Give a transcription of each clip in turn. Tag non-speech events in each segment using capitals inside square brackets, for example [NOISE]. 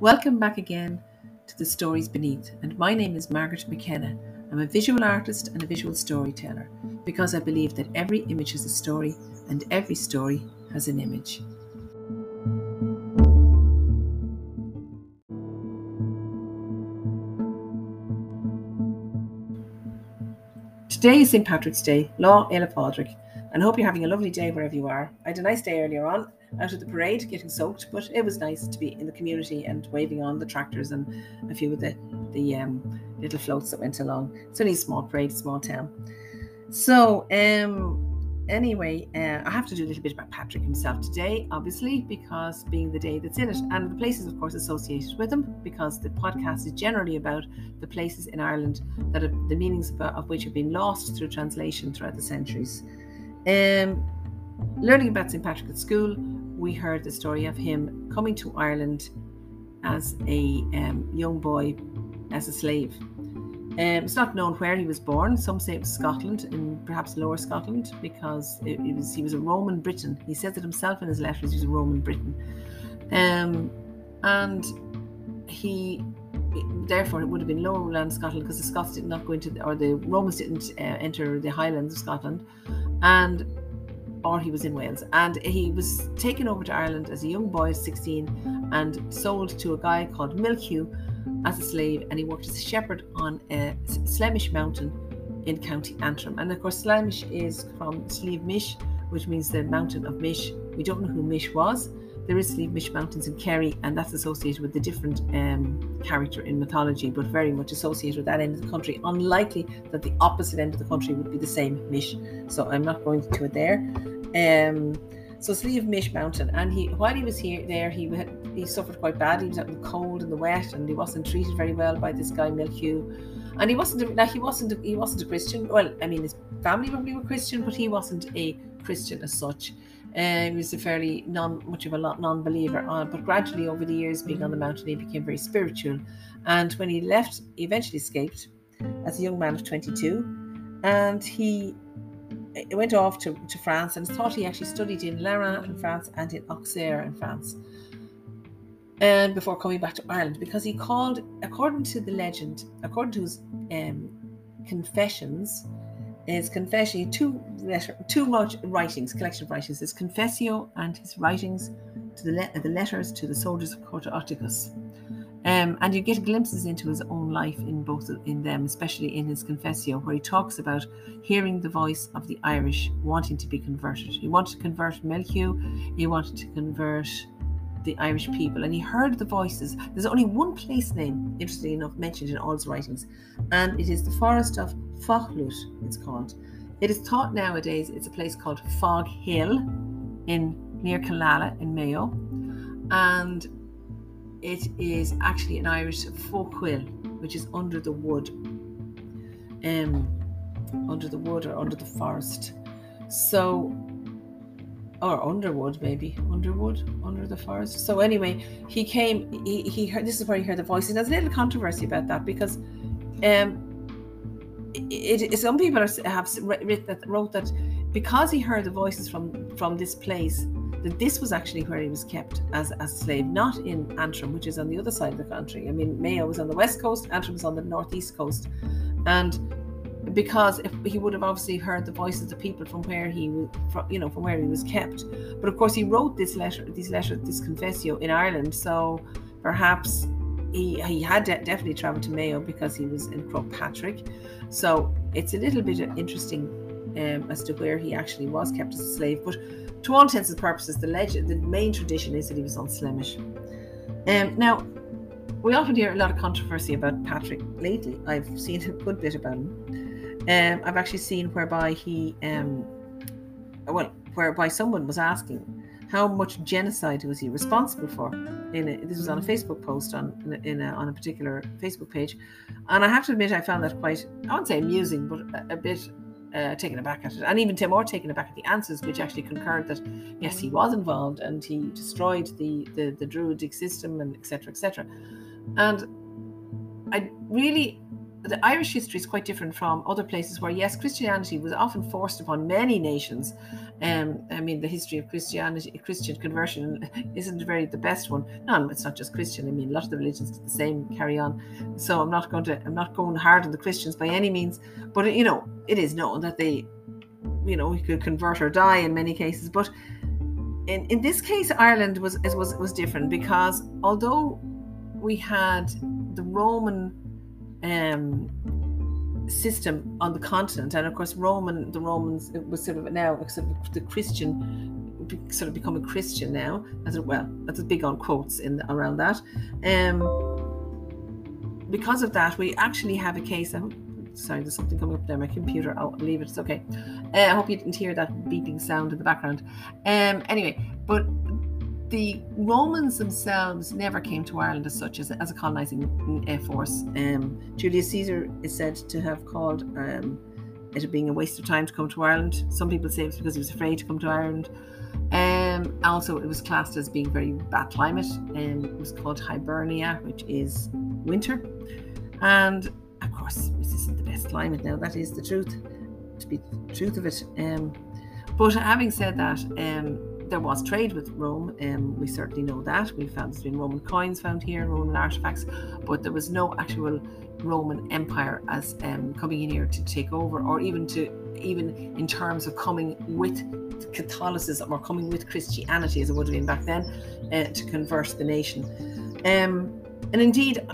Welcome back again to the Stories Beneath, and my name is Margaret McKenna. I'm a visual artist and a visual storyteller because I believe that every image is a story and every story has an image. Today is St. Patrick's Day, Lá Fhéile Pádraig, and I hope you're having a lovely day wherever you are. I had a nice day earlier on out of the parade, getting soaked, but it was nice to be in the community and waving on the tractors and a few of the the um, little floats that went along. It's only a small parade, small town. So, um, anyway, uh, I have to do a little bit about Patrick himself today, obviously, because being the day that's in it, and the places, of course, associated with him, because the podcast is generally about the places in Ireland that the meanings of, of which have been lost through translation throughout the centuries. Um, learning about St. Patrick at school, we heard the story of him coming to Ireland as a um, young boy, as a slave. Um, it's not known where he was born. Some say it was Scotland, in perhaps Lower Scotland, because it, it was he was a Roman Briton. He says it himself in his letters. He was a Roman Briton, um, and he therefore it would have been Lowland Scotland because the Scots did not go into the, or the Romans didn't uh, enter the Highlands of Scotland, and or he was in Wales. And he was taken over to Ireland as a young boy, at 16, and sold to a guy called Milchu as a slave. And he worked as a shepherd on a Slemish mountain in County Antrim. And of course, Slemish is from Slieve Mish, which means the mountain of Mish. We don't know who Mish was. There is Slieve Mish Mountains in Kerry, and that's associated with a different um, character in mythology, but very much associated with that end of the country. Unlikely that the opposite end of the country would be the same Mish. So I'm not going to it there. Um, so Slieve Mish Mountain, and he while he was here there, he he suffered quite badly. He was out in the cold and the wet, and he wasn't treated very well by this guy Milchu. And he wasn't now he wasn't a, he wasn't a Christian. Well, I mean his family probably were Christian, but he wasn't a Christian as such. Uh, he was a fairly non much of a lot non-believer. Uh, but gradually over the years being on the mountain, he became very spiritual. And when he left, he eventually escaped as a young man of 22, and he went off to, to France and thought he actually studied in Lara in France and in Auxerre in France. And before coming back to Ireland, because he called, according to the legend, according to his um, confessions, his Confessio, two letter, two much writings, collection of writings, his Confessio and his writings to the, le- the letters to the soldiers of Coroticus. Um, and you get glimpses into his own life in both in them, especially in his Confessio, where he talks about hearing the voice of the Irish wanting to be converted. He wanted to convert Milchu, he wanted to convert the Irish people, and he heard the voices. There's only one place name, interestingly enough, mentioned in all his writings, and it is the forest of Fochlut, it's called. It is thought nowadays it's a place called Fog Hill in near Killala in Mayo. And it is actually an Irish folkwill, which is under the wood, um, under the wood or under the forest. So, or underwood maybe, underwood, under the forest. So anyway, he came. He, he heard. This is where he heard the voices. There's a little controversy about that because, um, it, it some people are, have written that wrote that because he heard the voices from from this place that this was actually where he was kept as, as a slave, not in Antrim, which is on the other side of the country. I mean, Mayo was on the west coast, Antrim was on the northeast coast. And because if he would have obviously heard the voices of the people from where he was, you know, from where he was kept. But of course, he wrote this letter, these letters, this confessio in Ireland. So perhaps he he had de- definitely travelled to Mayo because he was in Croagh Patrick. So it's a little bit interesting um, as to where he actually was kept as a slave. But to all intents and purposes, the legend, the main tradition is that he was on Slemish. Um, now, we often hear a lot of controversy about Patrick lately. I've seen a good bit about him. Um, I've actually seen whereby he, um, well, whereby someone was asking how much genocide was he responsible for. In a, this was on a Facebook post on in, a, on a particular Facebook page, and I have to admit I found that quite I wouldn't say amusing, but a, bit uh, taken aback at it, and even Tim Moore taken aback at the answers, which actually concurred that yes, he was involved and he destroyed the the, the druidic system and etc. etc. And I really the Irish history is quite different from other places where, yes, Christianity was often forced upon many nations. Um, I mean, the history of Christianity, Christian conversion, [LAUGHS] isn't very the best one. No, it's not just Christian. I mean, a lot of the religions did the same, carry on. So I'm not going to, I'm not going hard on the Christians by any means, but you know, it is known that they, you know, could convert or die in many cases. But in in this case, Ireland was it was was different because although we had the Roman um, system on the continent, and of course, Roman the Romans it was sort of now sort of the Christian sort of become a Christian now. As well, that's a big on quotes in the, around that. Um, because of that, we actually have a case. Of, sorry, there's something coming up there. My computer. I'll leave it. It's okay. Uh, I hope you didn't hear that beeping sound in the background. Um, anyway, but the Romans themselves never came to Ireland as such as, as a colonizing force. Um, Julius Caesar is said to have called um, it being a waste of time to come to Ireland. Some people say it's because he was afraid to come to Ireland. Um, also, it was classed as being very bad climate. Um, it was called Hibernia, which is winter. And of course, this isn't the best climate now. That is the truth, to be the truth of it. Um, but having said that, um, there was trade with Rome, and um, we certainly know that. We found there's been Roman coins found here, Roman artifacts, but there was no actual Roman Empire as um, coming in here to take over, or even to even in terms of coming with Catholicism or coming with Christianity, as it would have been back then, uh, to convert the nation. Um, and indeed,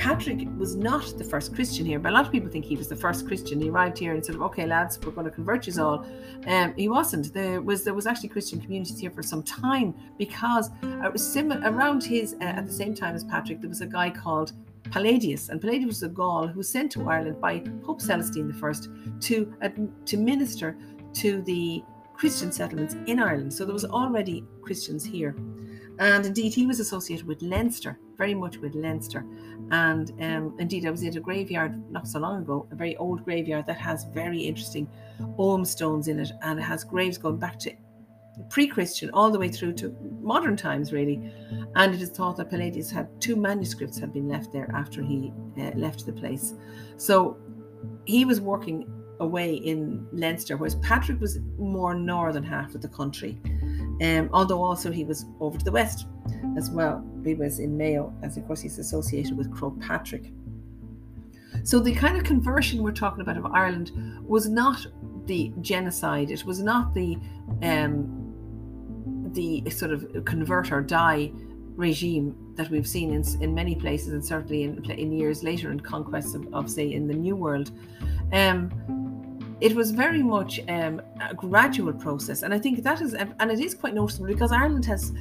Patrick was not the first Christian here, but a lot of people think he was the first Christian. He arrived here and said, "Okay, lads, we're going to convert you all." Um, he wasn't. There was there was actually Christian communities here for some time because was similar around his uh, at the same time as Patrick. There was a guy called Palladius, and Palladius was a Gaul who was sent to Ireland by Pope Celestine I to uh, to minister to the Christian settlements in Ireland. So there was already Christians here. And indeed, he was associated with Leinster, very much with Leinster. And um, indeed, I was at a graveyard not so long ago, a very old graveyard that has very interesting Ogham stones in it. And it has graves going back to pre Christian all the way through to modern times, really. And it is thought that Palladius had two manuscripts had been left there after he uh, left the place. So he was working away in Leinster, whereas Patrick was more northern half of the country. Um, although also he was over to the west as well. He was in Mayo, as of course he's associated with Patrick. So the kind of conversion we're talking about of Ireland was not the genocide. It was not the um, the sort of convert or die regime that we've seen in, in many places and certainly in, in years later in conquests of, of say in the New World. Um, it was very much um, a gradual process, and I think that is, and it is quite noticeable because Ireland has,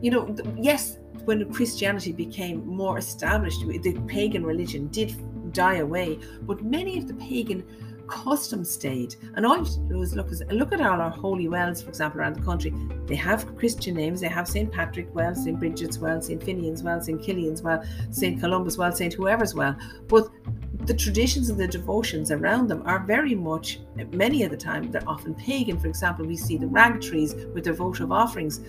you know, yes, when Christianity became more established, the pagan religion did die away, but many of the pagan customs stayed. And all you do is look, look at all our holy wells, for example, around the country. They have Christian names. They have St. Patrick Well, St. Bridget's Well, St. Finian's Well, St. Killian's Well, St. Columba's Well, St. Whoever's Well. But the traditions and the devotions around them are very much, many of the time, they're often pagan. For example, we see the rag trees with their votive offerings.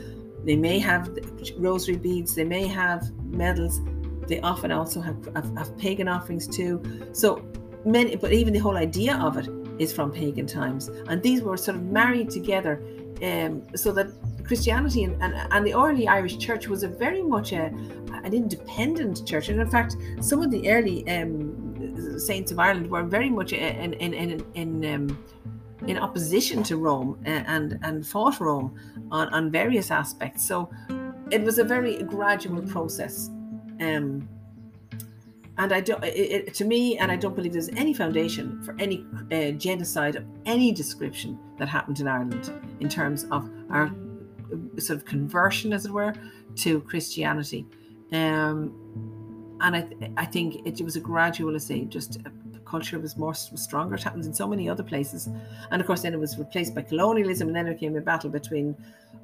They may have rosary beads, they may have medals, they often also have, have, have pagan offerings too. So many, but even the whole idea of it is from pagan times. And these were sort of married together um, so that Christianity and, and, and, the early Irish church was a very much a, an independent church. And in fact, some of the early um, saints of Ireland were very much in in in in, um, in opposition to Rome and and fought Rome on on various aspects. So it was a very gradual process. Um, and I don't, it, it, to me, and I don't believe there's any foundation for any uh, genocide of any description that happened in Ireland in terms of our uh, sort of conversion, as it were, to Christianity. Um, and I, th- I think it, was a gradual, I say, just uh, culture was more was stronger. It happens in so many other places, and of course, then it was replaced by colonialism, and then it became a battle between,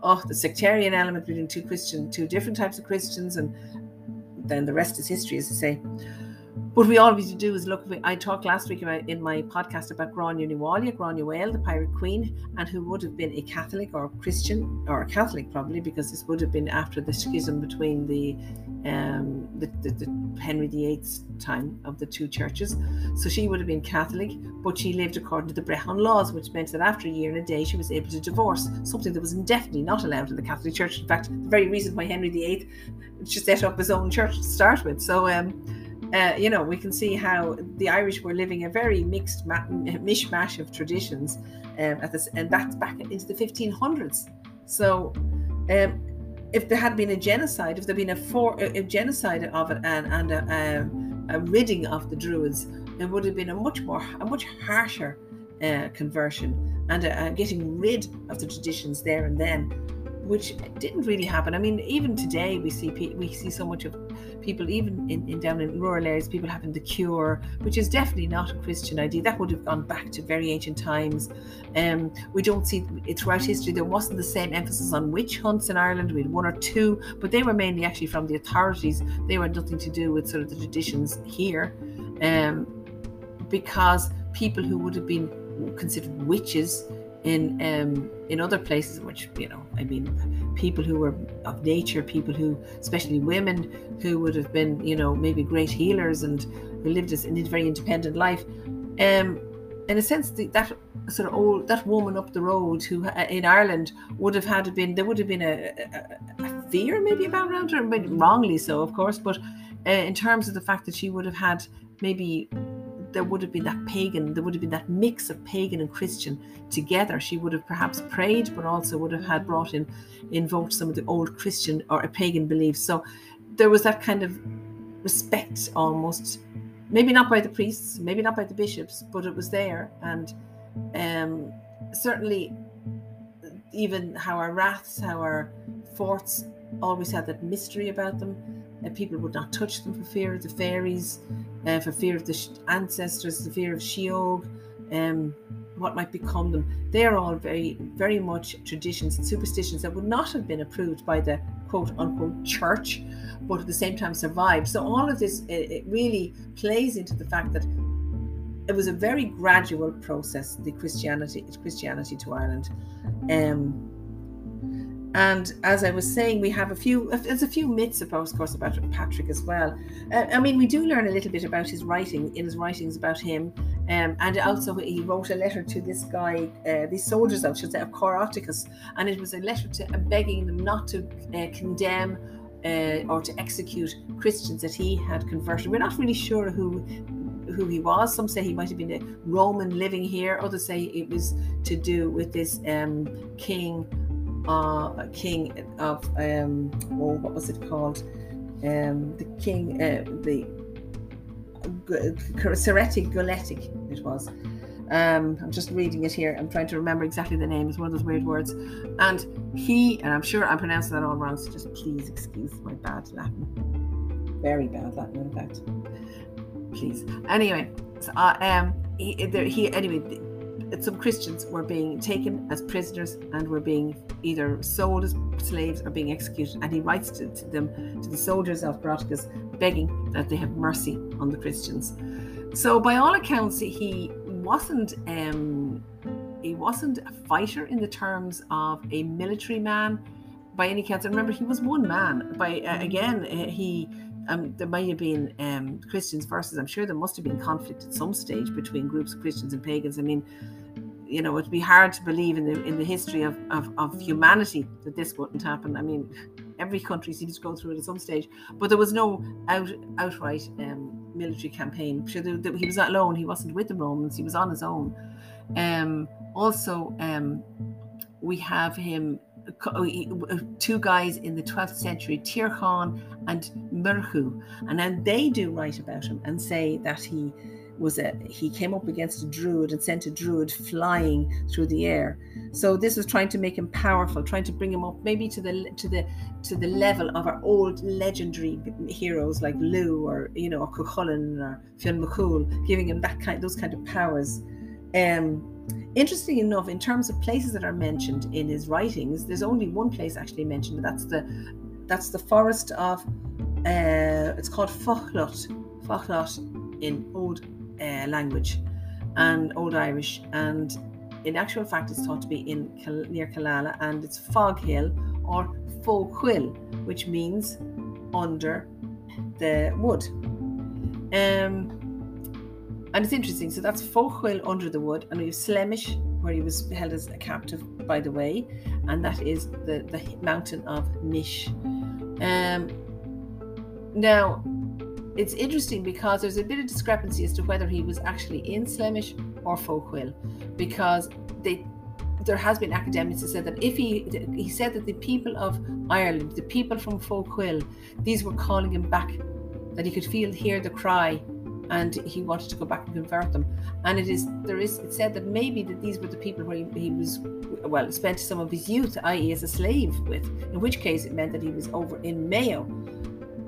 oh, the sectarian element between two Christian, two different types of Christians, and then the rest is history, as I say. what we always do is look. I talked last week about in my podcast about Gráinne Ní Mháille, Grania Whale, the pirate queen, and who would have been a Catholic or Christian or a Catholic probably because this would have been after the schism between the um, the, the, the, Henry VIII's time of the two churches. So she would have been Catholic, but she lived according to the Brehon laws, which meant that after a year and a day she was able to divorce, something that was indefinitely not allowed in the Catholic Church. In fact, the very reason why Henry VIII should set up his own church to start with. So. Um, uh, you know, we can see how the Irish were living a very mixed ma- mishmash of traditions, um, at this, and that's back into the 1500s. So, um, if there had been a genocide, if there had been a, for, a, a genocide of it and, and a, a, a, ridding of the Druids, it would have been a much more, a much harsher uh, conversion and getting rid of the traditions there and then which didn't really happen. I mean, even today we see we see so much of people, even in, in down in rural areas, people having the cure, which is definitely not a Christian idea. That would have gone back to very ancient times. Um, we don't see throughout history there wasn't the same emphasis on witch hunts in Ireland. We had one or two, but they were mainly actually from the authorities. They were nothing to do with sort of the traditions here, um, because people who would have been considered witches in um, in other places, which you know, I mean, people who were of nature, people who, especially women, who would have been, you know, maybe great healers and who lived a, a very independent life. Um, in a sense, the, that sort of old that woman up the road who uh, in Ireland would have had been there would have been a, a, a fear maybe about around her, maybe wrongly so, of course, but uh, in terms of the fact that she would have had maybe there would have been that pagan, there would have been that mix of pagan and Christian together. She would have perhaps prayed, but also would have had brought in, invoked some of the old Christian or a pagan beliefs. So there was that kind of respect almost, maybe not by the priests, maybe not by the bishops, but it was there. And um, certainly, even how our raths, how our forts always had that mystery about them and people would not touch them for fear of the fairies, uh, for fear of the ancestors, the fear of Sheog, um, what might become them. They are all very, very much traditions and superstitions that would not have been approved by the quote unquote church, but at the same time survived. So all of this it, it really plays into the fact that it was a very gradual process. The Christianity, Christianity to Ireland. Um, and as I was saying, we have a few, there's a few myths, of course, about Patrick as well. Uh, I mean, we do learn a little bit about his writing, in his writings about him. Um, and also, he wrote a letter to this guy, uh, these soldiers, I should say, of Coroticus. And it was a letter to uh, begging them not to uh, condemn uh, or to execute Christians that he had converted. We're not really sure who who he was. Some say he might have been a Roman living here. Others say it was to do with this um, king uh, king of um, oh, what was it called? Um, the king, uh, the Ceretic Goletic, it was. Um, I'm just reading it here. I'm trying to remember exactly the name. It's one of those weird words. And he, and I'm sure I'm pronouncing that all wrong, so just please excuse my bad Latin. Very bad Latin, in fact. Please. Anyway, so, uh, um, he, he, anyway, some Christians were being taken as prisoners and were being either sold as slaves or being executed. And he writes to, to them, to the soldiers of Coroticus, begging that they have mercy on the Christians. So, by all accounts, he wasn't um, he wasn't a fighter in the terms of a military man by any counts. And remember, he was one man. By uh, again, uh, he um, there might have been um, Christians versus. I'm sure there must have been conflict at some stage between groups of Christians and pagans. I mean, you know, it'd be hard to believe in the in the history of, of, of humanity that this wouldn't happen. I mean, every country seems to go through it at some stage, but there was no out outright um, military campaign. Sure, he was not alone. He wasn't with the Romans. He was on his own. Um, also, um, we have him Uh, two guys in the 12th century, Tírechán and Muirchú, and then they do write about him and say that he was a he came up against a druid and sent a druid flying through the air. So this was trying to make him powerful trying to bring him up maybe to the to the to the level of our old legendary heroes like Lugh or you know or Cuchulainn or Fionn McCool giving him that kind those kind of powers um interesting enough in terms of places that are mentioned in his writings there's only one place actually mentioned that's the that's the forest of uh it's called Fochlut Fochlut in Old uh, language and Old Irish, and in actual fact, it's thought to be in near Killala, and it's Fog Hill or Foghquill, which means under the wood. Um, and it's interesting. So that's Foghquill under the wood, and we have Slemish, where he was held as a captive, by the way, and that is the, the mountain of Mish. Um, now, it's interesting because there's a bit of discrepancy as to whether he was actually in Slemish or Foghquill, because they there has been academics that said that if he he said that the people of Ireland, the people from Foghquill, these were calling him back, that he could feel hear the cry, and he wanted to go back and convert them. And it is there is it said that maybe that these were the people where he, he was well spent some of his youth, i.e., as a slave with. In which case, it meant that he was over in Mayo.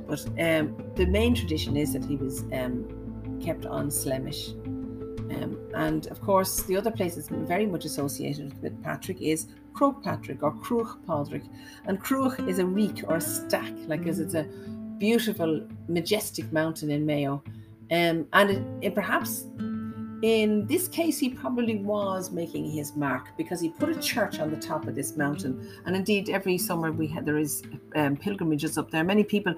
But um, the main tradition is that he was um, kept on Slemish. Um, and of course, the other place that's very much associated with Patrick is Croagh Patrick or Cruach Padraig. And Cruach is a reek or a stack, like as it's a beautiful, majestic mountain in Mayo. Um, and it, it perhaps in this case, he probably was making his mark because he put a church on the top of this mountain. And indeed, every summer we had there is um, pilgrimages up there. Many people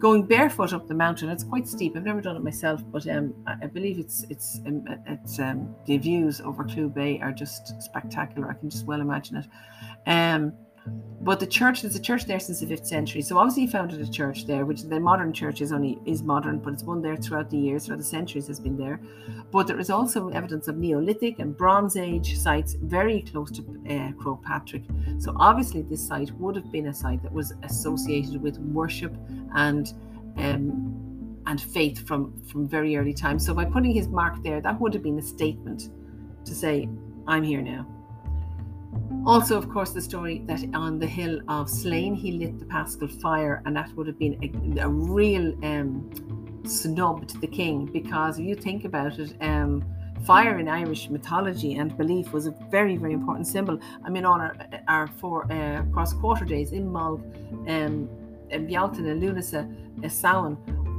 going barefoot up the mountain. It's quite steep. I've never done it myself, but um, I believe it's it's um, it's um, the views over Clew Bay are just spectacular. I can just well imagine it. But the church, there's a church there since the fifth century. So obviously he founded a church there, which the modern church is only is modern, but it's one there throughout the years, throughout the centuries has been there. But there is also evidence of Neolithic and Bronze Age sites very close to uh, Croagh Patrick. So obviously this site would have been a site that was associated with worship and um, and faith from from very early times. So by putting his mark there, that would have been a statement to say, "I'm here now." Also, of course, the story that on the hill of Slane he lit the Paschal fire, and that would have been a, a real um, snub to the king because if you think about it, um, fire in Irish mythology and belief was a very, very important symbol. I mean, on our, our four uh, cross quarter days in Mulg, um, in Bealtaine and Lunasa, uh, Samhain,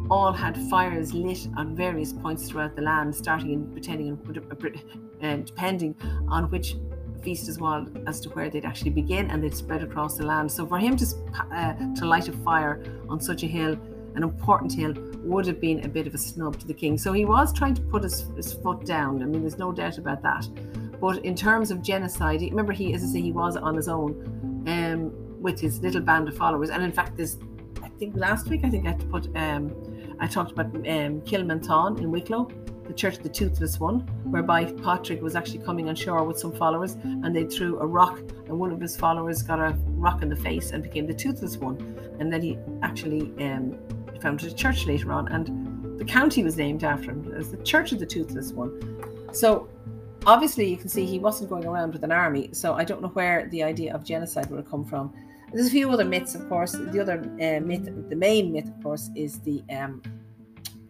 all had fires lit on various points throughout the land, starting and depending on, uh, depending on which feast as well as to where they'd actually begin and they'd spread across the land. So for him to uh, to light a fire on such a hill, an important hill, would have been a bit of a snub to the king. So he was trying to put his, his foot down. I mean, there's no doubt about that. But in terms of genocide, remember he, as I say, he was on his own um, with his little band of followers. And in fact, there's, I think last week I think I put, um, I talked about um, Kilmantan in Wicklow the Church of the Toothless One, whereby Patrick was actually coming on shore with some followers and they threw a rock, and one of his followers got a rock in the face and became the Toothless One. And then he actually um, founded a church later on, and the county was named after him as the Church of the Toothless One. So obviously, you can see he wasn't going around with an army, so I don't know where the idea of genocide would have come from. There's a few other myths, of course. The other uh, myth, the main myth, of course, is the um,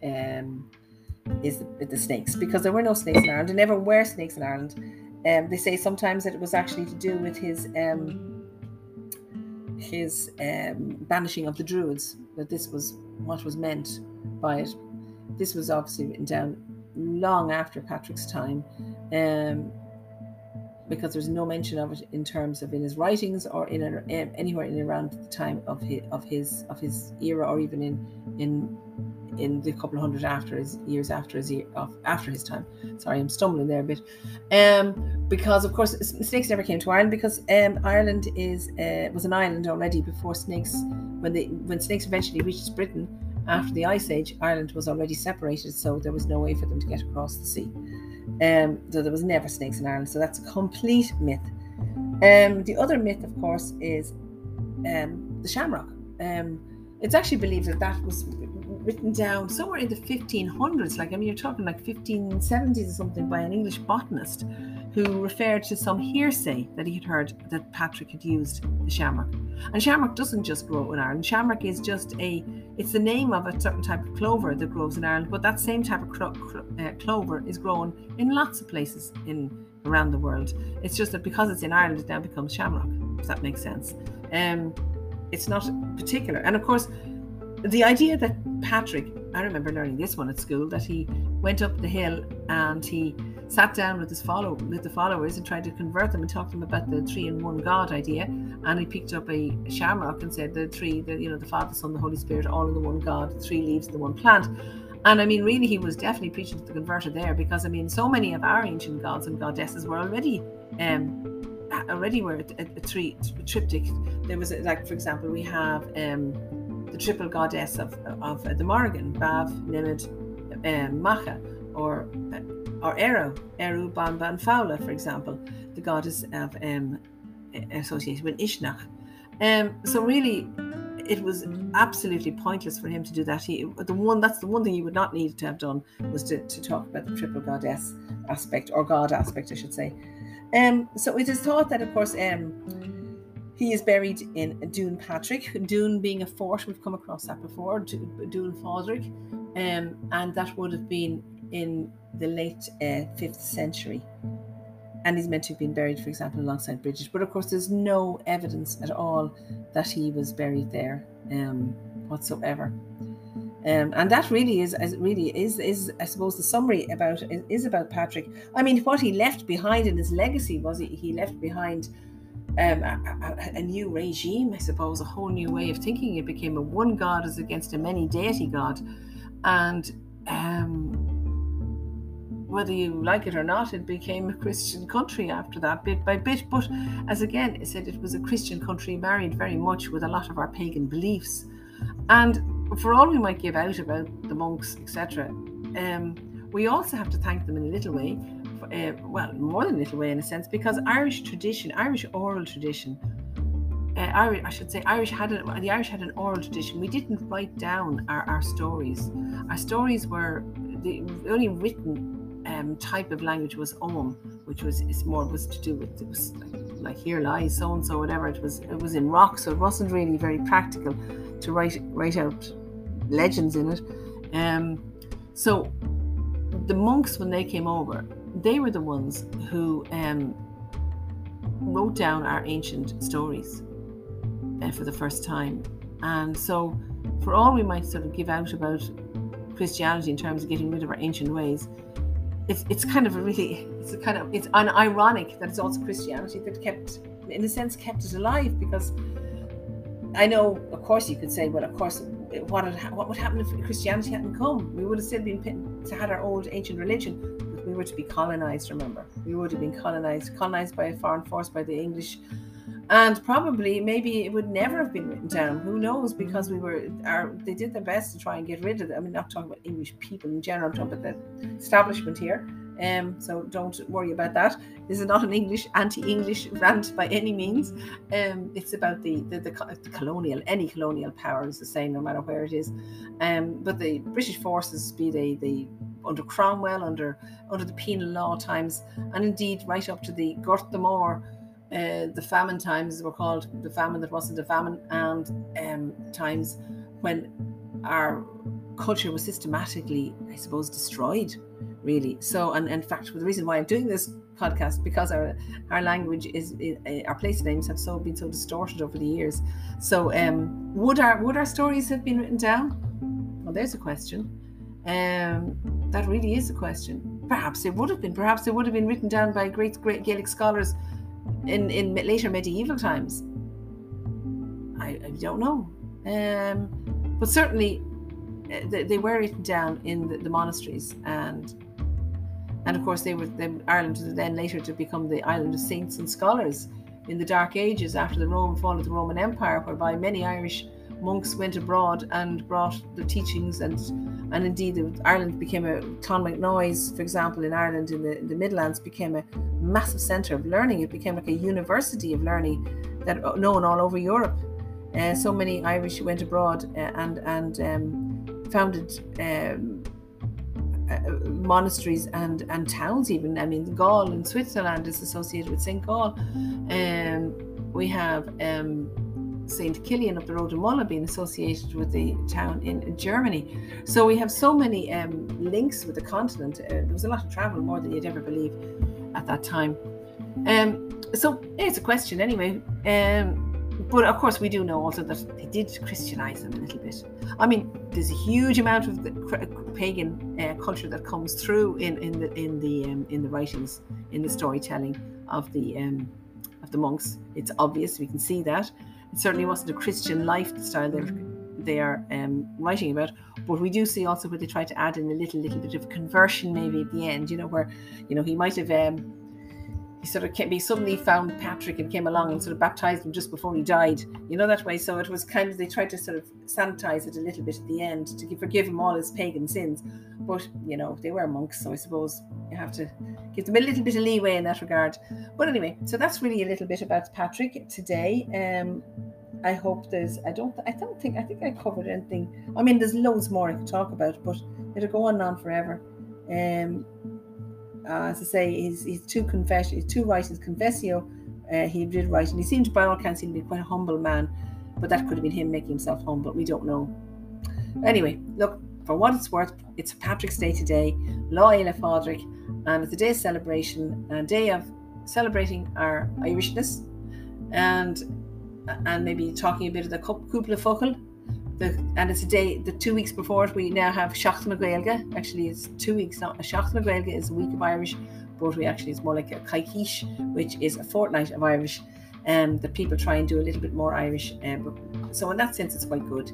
um, is the, the, snakes because there were no snakes in Ireland. There never were snakes in Ireland. Um, they say sometimes that it was actually to do with his um, his um, banishing of the Druids. That this was what was meant by it. This was obviously written down long after Patrick's time, um, because there's no mention of it in terms of in his writings or in um, anywhere in around the time of his of his of his era or even in in in the couple of hundred after his years after his year of after his time. Sorry, I'm stumbling there a bit. Um, because of course snakes never came to Ireland because um, Ireland is uh, was an island already before snakes when they when snakes eventually reached Britain after the Ice Age. Ireland was already separated, so there was no way for them to get across the sea. Um, so there was never snakes in Ireland. So that's a complete myth. Um, the other myth, of course, is um, the shamrock. Um, it's actually believed that that was written down somewhere in the 1500s, like I mean, you're talking like 1570s or something, by an English botanist who referred to some hearsay that he had heard that Patrick had used the shamrock. And shamrock doesn't just grow in Ireland. Shamrock is just a, it's the name of a certain type of clover that grows in Ireland, but that same type of clo- clo- uh, clover is grown in lots of places in around the world. It's just that because it's in Ireland, it now becomes shamrock, if that makes sense. Um, it's not particular. And of course, the idea that Patrick I remember learning this one at school that he went up the hill and he sat down with his follow with the followers and tried to convert them and talk to them about the three in one God idea. And he picked up a shamrock and said the three, the you know, the Father, Son, the Holy Spirit, all in the one God, three leaves the one plant. And I mean, really, he was definitely preaching to the converted there because I mean, so many of our ancient gods and goddesses were already um, already were a, a, three a triptych. There was a, like, for example, we have um, the triple goddess of, of uh, the Morrigan, Badb, Nimid, um, Macha, or or Ériu, Ériu, Banba, and Fódla, for example, the goddess of um, associated with Uisneach. Um, so really, it was absolutely pointless for him to do that. He, the one that's the one thing he would not need to have done was to, to talk about the triple goddess aspect or god aspect, I should say. Um, so it is thought that, of course, um, he is buried in Downpatrick, Doon being a fort, we've come across that before, Doon Fodric, um, and that would have been in the late uh, 5th century. And he's meant to have been buried, for example, alongside Bridget. But of course, there's no evidence at all that he was buried there um, whatsoever. Um, and that really is, as really is, is I suppose the summary about is, is, about Patrick. I mean, what he left behind in his legacy was he, he left behind um, a, a, a, new regime, I suppose, a whole new way of thinking. It became a one god as against a many deity god, and um, whether you like it or not, it became a Christian country after that, bit by bit. But as again, I said, it was a Christian country married very much with a lot of our pagan beliefs, and for all we might give out about the monks, etc., um, we also have to thank them in a little way, uh, well, more than a little way in a sense, because Irish tradition, Irish oral tradition, uh, Irish, I should say, Irish had a, the Irish had an oral tradition. We didn't write down our, our stories. Our stories were the only written um, type of language was Ogham, which was is more was to do with it was like, like here lies so and so whatever. It was it was in rock, so it wasn't really very practical to write write out legends in it. Um, so the monks, when they came over, they were the ones who um, wrote down our ancient stories uh, for the first time. And so, for all we might sort of give out about Christianity in terms of getting rid of our ancient ways, it's it's kind of a really it's a kind of it's an ironic that it's also Christianity that kept, in a sense, kept it alive because I know, of course, you could say, well, of course, what had, what would happen if Christianity hadn't come? We would have still been had our old ancient religion, we were to be colonized. Remember, we would have been colonized, colonized by a foreign force, by the English, and probably maybe it would never have been written down. Who knows? Because we were, our, they did their best to try and get rid of it. I mean, not talking about English people in general, I'm talking about the establishment here. Um, so don't worry about that. This is not an English anti-English rant by any means. Um, it's about the, the, the, the colonial, any colonial power is the same no matter where it is. Um, but the British forces, be they the under Cromwell, under under the penal law times, and indeed right up to the Gorta Mór, uh, the famine times were called the famine that wasn't a famine, and um, times when our culture was systematically, I suppose, destroyed really. So, and in fact, the reason why I'm doing this podcast because our our language is, our place names have so been so distorted over the years. So, um, would our would our stories have been written down? Well, there's a question. Um, that really is a question. Perhaps it would have been. Perhaps it would have been written down by great great Gaelic scholars in in later medieval times. I, I don't know. Um, but certainly uh, they, they, were written down in the, the monasteries and and of course, they were then Ireland then later to become the island of saints and scholars in the Dark Ages after the Roman fall of the Roman Empire, whereby many Irish monks went abroad and brought the teachings and and indeed Ireland became a Clonmacnoise, for example, in Ireland in the, in the Midlands became a massive centre of learning. It became like a university of learning that uh, known all over Europe. Uh, so many Irish went abroad uh, and and um, founded um, uh, monasteries and and towns even i mean Gaul in switzerland is associated with st gall and um, we have um, St. Kilian up the road in being associated with the town in Germany. So we have so many um, links with the continent. Uh, there was a lot of travel, more than you'd ever believe at that time. Um, so it's a question anyway. Um, but of course, we do know also that they did Christianize them a little bit. I mean, there's a huge amount of the pagan uh, culture that comes through in, in the in the um, in the writings, in the storytelling of the um, of the monks. It's obvious we can see that. It certainly wasn't a Christian lifestyle they're they are um, writing about, but we do see also where they try to add in a little little bit of conversion maybe at the end. You know where you know he might have. Um, he sort of came, he suddenly found Patrick and came along and sort of baptized him just before he died, you know, that way. So it was kind of, they tried to sort of sanitize it a little bit at the end to forgive him all his pagan sins. But, you know, they were monks, so I suppose you have to give them a little bit of leeway in that regard. But anyway, so that's really a little bit about Patrick today. Um, I hope there's, I don't, I don't think, I think I covered anything. I mean, there's loads more I could talk about, but it'll go on and on forever. Um, uh, as I say, he's, he's two confession, he's two writings, Confessio, uh, he did write, and he seemed by all accounts to be quite a humble man, but that could have been him making himself humble. But we don't know. Anyway, look, for what it's worth, it's Patrick's Day today, Lá Fhéile Pádraig, and it's a day of celebration, a day of celebrating our Irishness, and and maybe talking a bit of the Cúpla Focal, the, and it's a day, the two weeks before it, we now have Shacht na. Actually, it's two weeks now. A Seacht na is a week of Irish, but we actually, it's more like a Coicís, which is a fortnight of Irish. Um, that people try and do a little bit more Irish. Um, so, in that sense, it's quite good.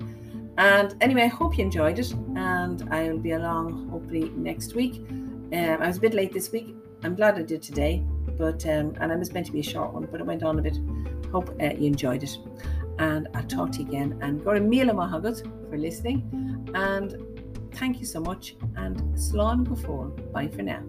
And anyway, I hope you enjoyed it, and I will be along hopefully next week. Um, I was a bit late this week. I'm glad I did today, but um, and it was meant to be a short one, but it went on a bit. Hope uh, you enjoyed it and I'll talk to you again. And go to míle maith agat for listening. And thank you so much. And Slán before. Bye for now.